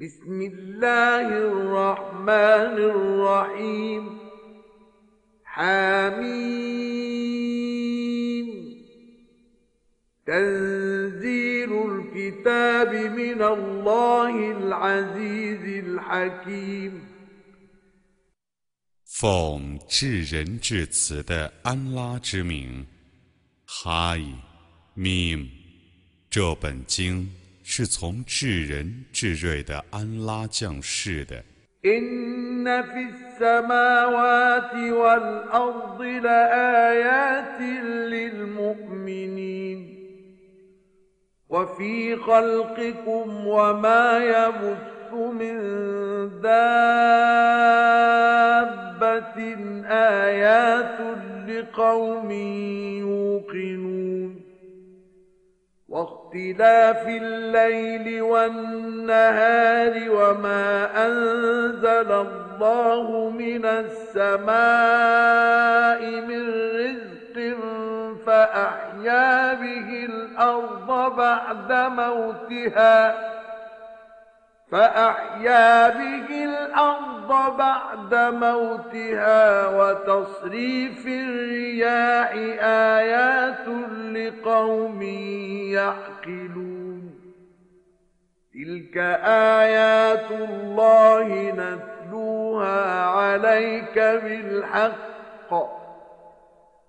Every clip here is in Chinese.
بسم الله الرحمن الرحيم حميم تنزيل الكتاب من الله العزيز الحكيم 奉至仁至慈的安拉之名，哈伊米姆，这本经 是从至仁至睿的安拉降世的。إن في السماوات والأرض لآيات للمؤمنين وفي خلقكم وما يبث من دابة آيات لقوم يوقنون واختلاف الليل والنهار وما أنزل الله من السماء من رزق فأحيا به الأرض بعد موتها فأحيا به الأرض بعد موتها وتصريف الرياح آيات لقوم يعقلون. تلك آيات الله نتلوها عليك بالحق.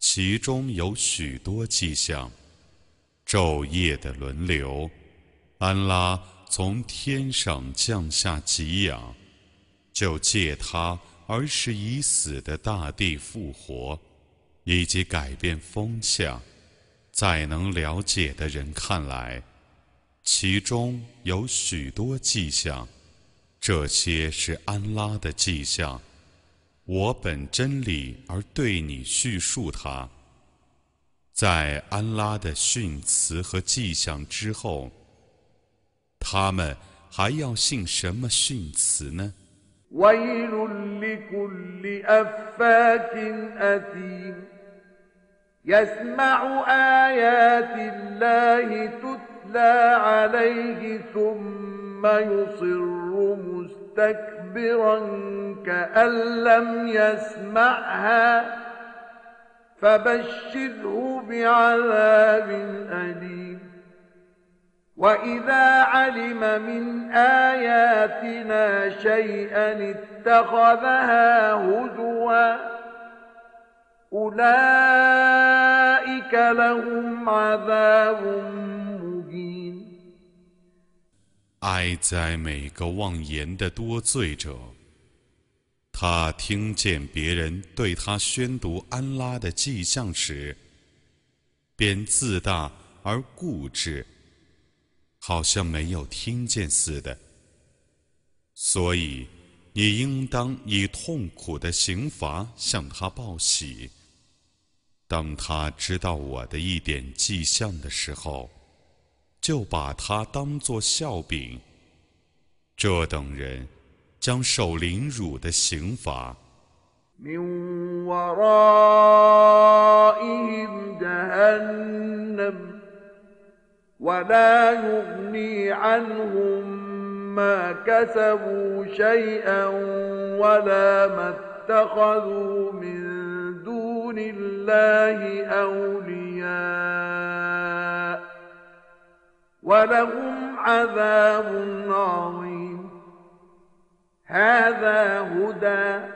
其中有许多迹象，昼夜的轮流。安拉从天上降下给养，就借他而使已死的大地复活，以及改变风向。在能了解的人看来，其中有许多迹象，这些是安拉的迹象。我本真理而对你叙述他，在安拉的训词和迹象之后，他们还要信什么训词呢？？مستكبرا كأن لم يسمعها فبشره بعذاب أليم وإذا علم من آياتنا شيئا اتخذها هزوا أولئك لهم عذاب مهين 爱在每个妄言的多罪者，他听见别人对他宣读安拉的迹象时，便自大而固执，好像没有听见似的。所以，你应当以痛苦的刑罚向他报喜。当他知道我的一点迹象的时候。就把它当作笑柄。这等人将受凌辱的刑罚。ولهم عذاب عظيم هذا هدى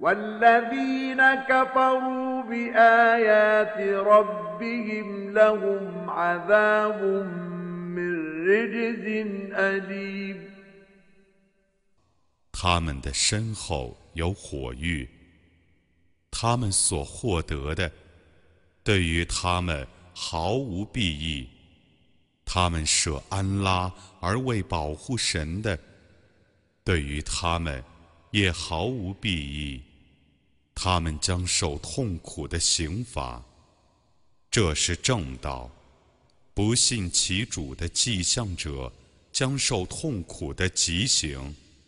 والذين كفروا بآيات ربهم لهم عذاب من رجز أليم 他们的身后有火狱，他们所获得的，对于他们毫无裨益。 他们舍安拉而为保护神的，对于他们也毫无裨益，他们将受痛苦的刑罚。这是正道。不信其主的迹象者将受痛苦的极刑。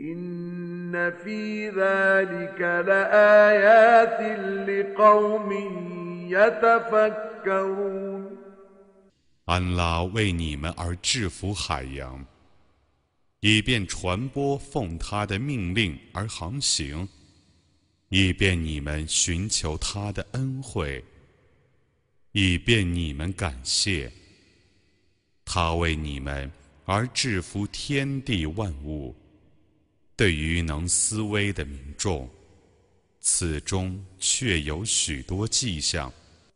إن في ذلك لآيات لقوم يتفكرون 安拉为你们而制服海洋，以便传播奉他的命令而航行，以便你们寻求他的恩惠，以便你们感谢他为你们而制服天地万物。 对于能思维的民众，此中确有许多迹象。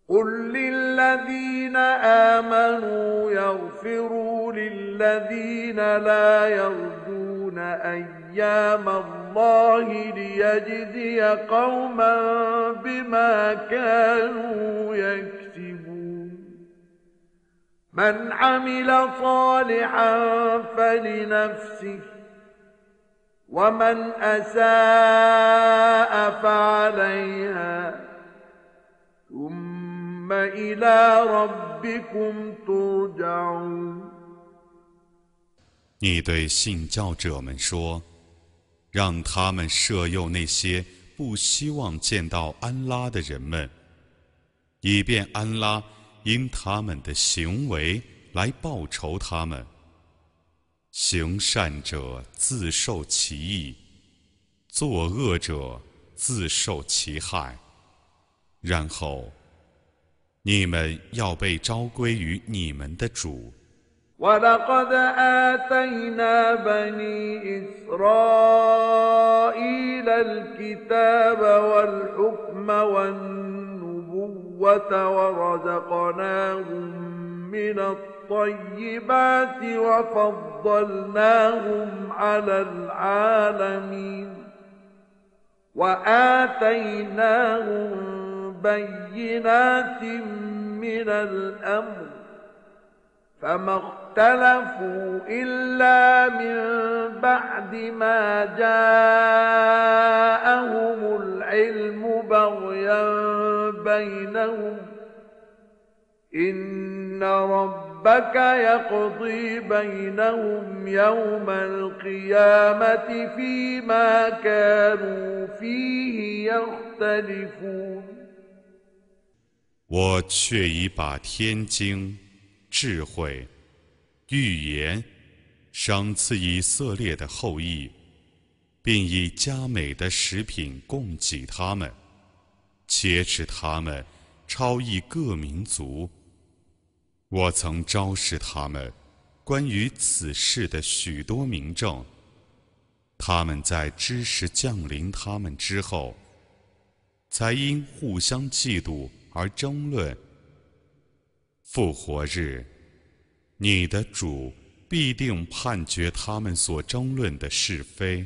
قل للذين آمنوا يغفروا للذين لا يرجون أيام الله ليجزي قوما بما كانوا يكسبون من عمل صالحا فلنفسه ومن أساء فعليها ثم إلى ربكم ترجعون 你对信教者们说：“让他们摄诱那些不希望见到安拉的人们，以便安拉因他们的行为来报酬他们。” 行善者自受其益，作恶者自受其害。然后，你们要被召归于你们的主。الطيبات وفضلناهم على العالمين وآتيناهم بينات من الأمر فما اختلفوا إلا من بعد ما جاءهم العلم بغيا بينهم إن رب 我却已把天经、智慧、预言赏赐以色列的后裔，并以佳美的食品供给他们，且使他们超越各民族。我曾昭示他们关于此事的许多明证，他们在知识降临他们之后，才因互相嫉妒而争论。复活日，你的主必定判决他们所争论的是非。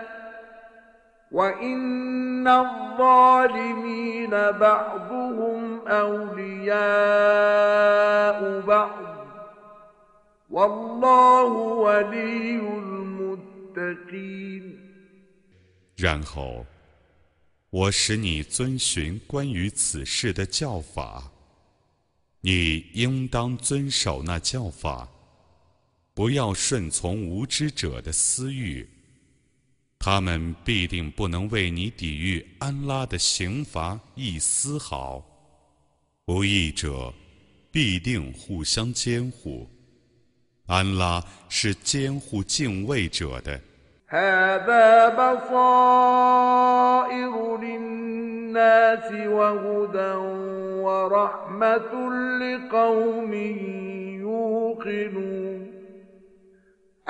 وإن الظالمين بعضهم أولياء بعض 然后，我使你遵循关于此事的教法，你应当遵守那教法，不要顺从无知者的私欲。 他们必定不能为你抵御安拉的刑罚一丝毫。不义者必定互相监护，安拉是监护敬畏者的。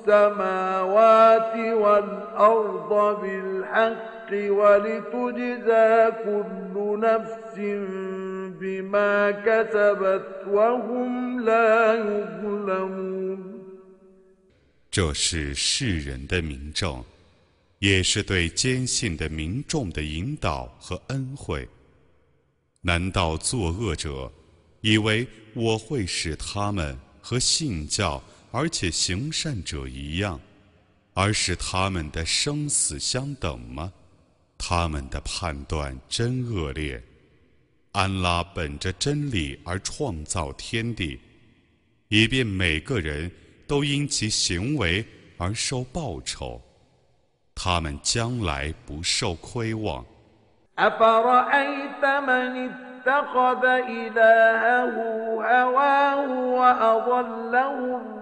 السماوات والأرض بالحق ولتجزى كل نفس بما كسبت وهم لا يظلمون 这是世人的明证。也是对坚信的民众的引导和恩惠。难道作恶者以为我会使他们和信教 而且行善者一样，而是他们的生死相等吗？他们的判断真恶劣。安拉本着真理而创造天地，以便每个人都因其行为而受报酬。他们将来不受亏望。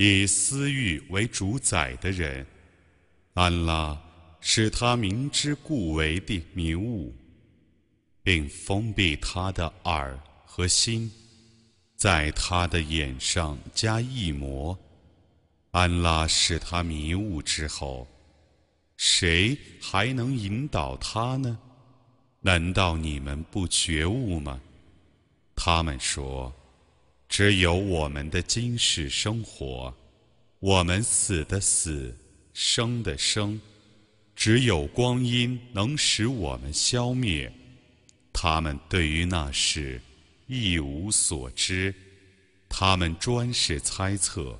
以私欲为主宰的人，安拉使他明知故为的迷雾，并封闭他的耳和心，在他的眼上加一魔。安拉使他迷雾之后，谁还能引导他呢？难道你们不觉悟吗？他们说。只有我们的今世生活，我们死的死，生的生，只有光阴能使我们消灭。他们对于那事一无所知，他们专是猜测。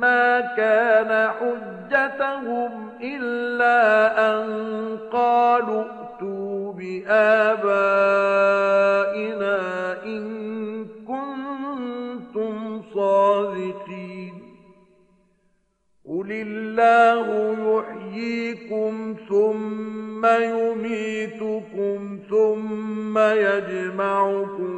ما كان حجتهم إلا أن قالوا ائتوا بآبائنا إن كنتم صادقين. قل الله يحييكم ثم يميتكم ثم يجمعكم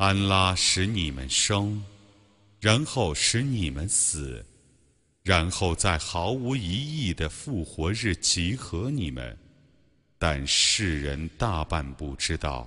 安拉使你们生，然后使你们死，然后在毫无疑义的复活日集合你们，但世人大半不知道。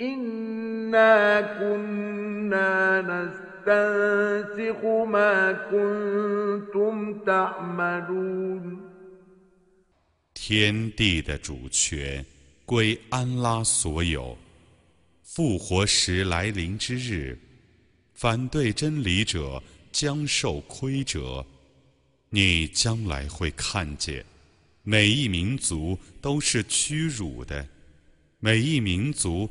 إنا كنا نستنسخ ما كنتم تعملون 天地的主权归安拉所有。复活时来临之日，反对真理者。将受亏折，你将来会看见，每一民族都是屈辱的，每一民族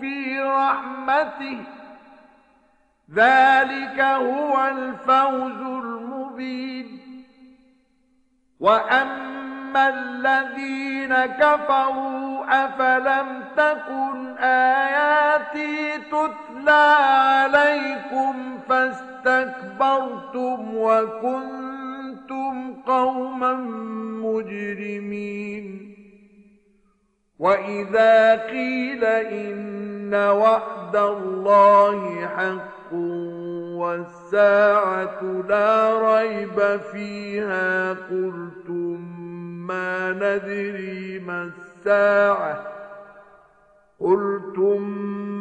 في رحمته. ذلك هو الفوز المبين. وأما الذين كفروا أفلم تكن آياتي تتلى عليكم فاستقروا استكبرتم وكنتم قوما مجرمين. واذا قيل ان وعد الله حق والساعة لا ريب فيها قلتم ما ندري ما الساعة قلتم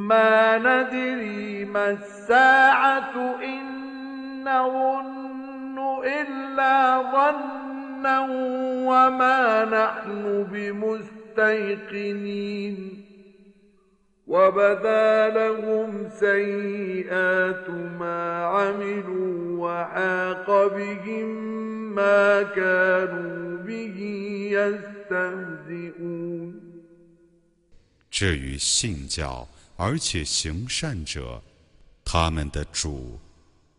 ما ندري ما الساعة إن نظن إلا ظنا وما نحن بمستيقنين وبدا لهم سيئات ما عملوا وحاق بهم ما كانوا به يستهزئون 至于信教而且行善者，他们的主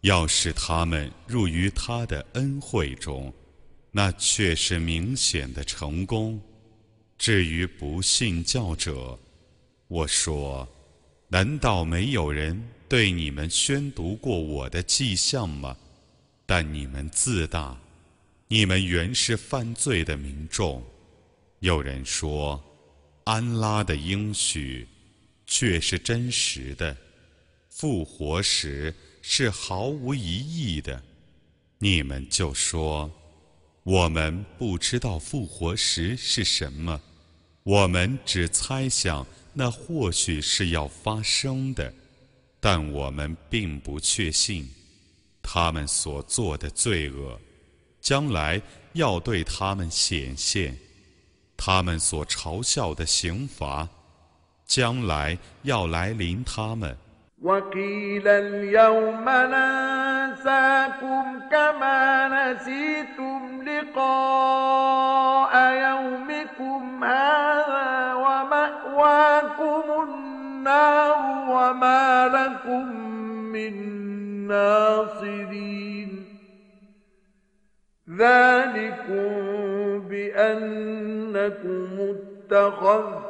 要使他们入于他的恩惠中，那却是明显的成功。 至于不信教者，我说：难道没有人对你们宣读过我的迹象吗？但你们自大，你们原是犯罪的民众。有人说。安拉的应许却是真实的，复活时是毫无疑义的。你们就说，我们不知道复活时是什么，我们只猜想那或许是要发生的，但我们并不确信。他们所做的罪恶，将来要对他们显现。他们所嘲笑的刑罚，将来要来临他们。وقيل اليوم ننساكم كما نسيتم لقاء يومكم هذا ومأواكم النار وما لكم من ناصرين. ذلكم بأنكم اتخذتم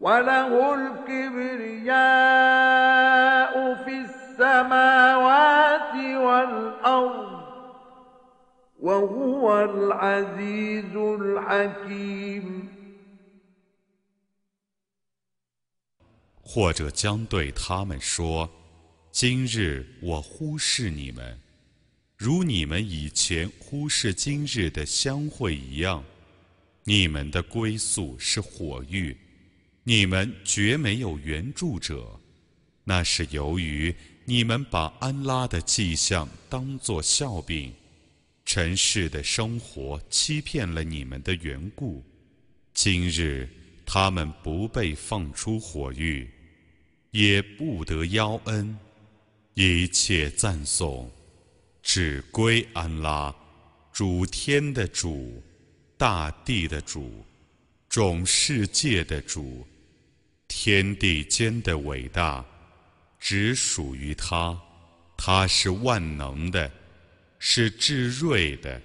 وله الكبرياء في السماء السماوات والأرض وهو العزيز الحكيم 或者将对他们说：“今日我忽视你们，如你们以前忽视今日的相会一样。你们的归宿是火域， 你们绝没有援助者。那是由于你们把安拉的迹象当作笑柄，尘世的生活欺骗了你们的缘故。今日他们不被放出火域。”也不得邀恩，一切赞颂只归安拉，主天的主，大地的主，众世界的主，天地间的伟大，只属于他，他是万能的，是至睿的。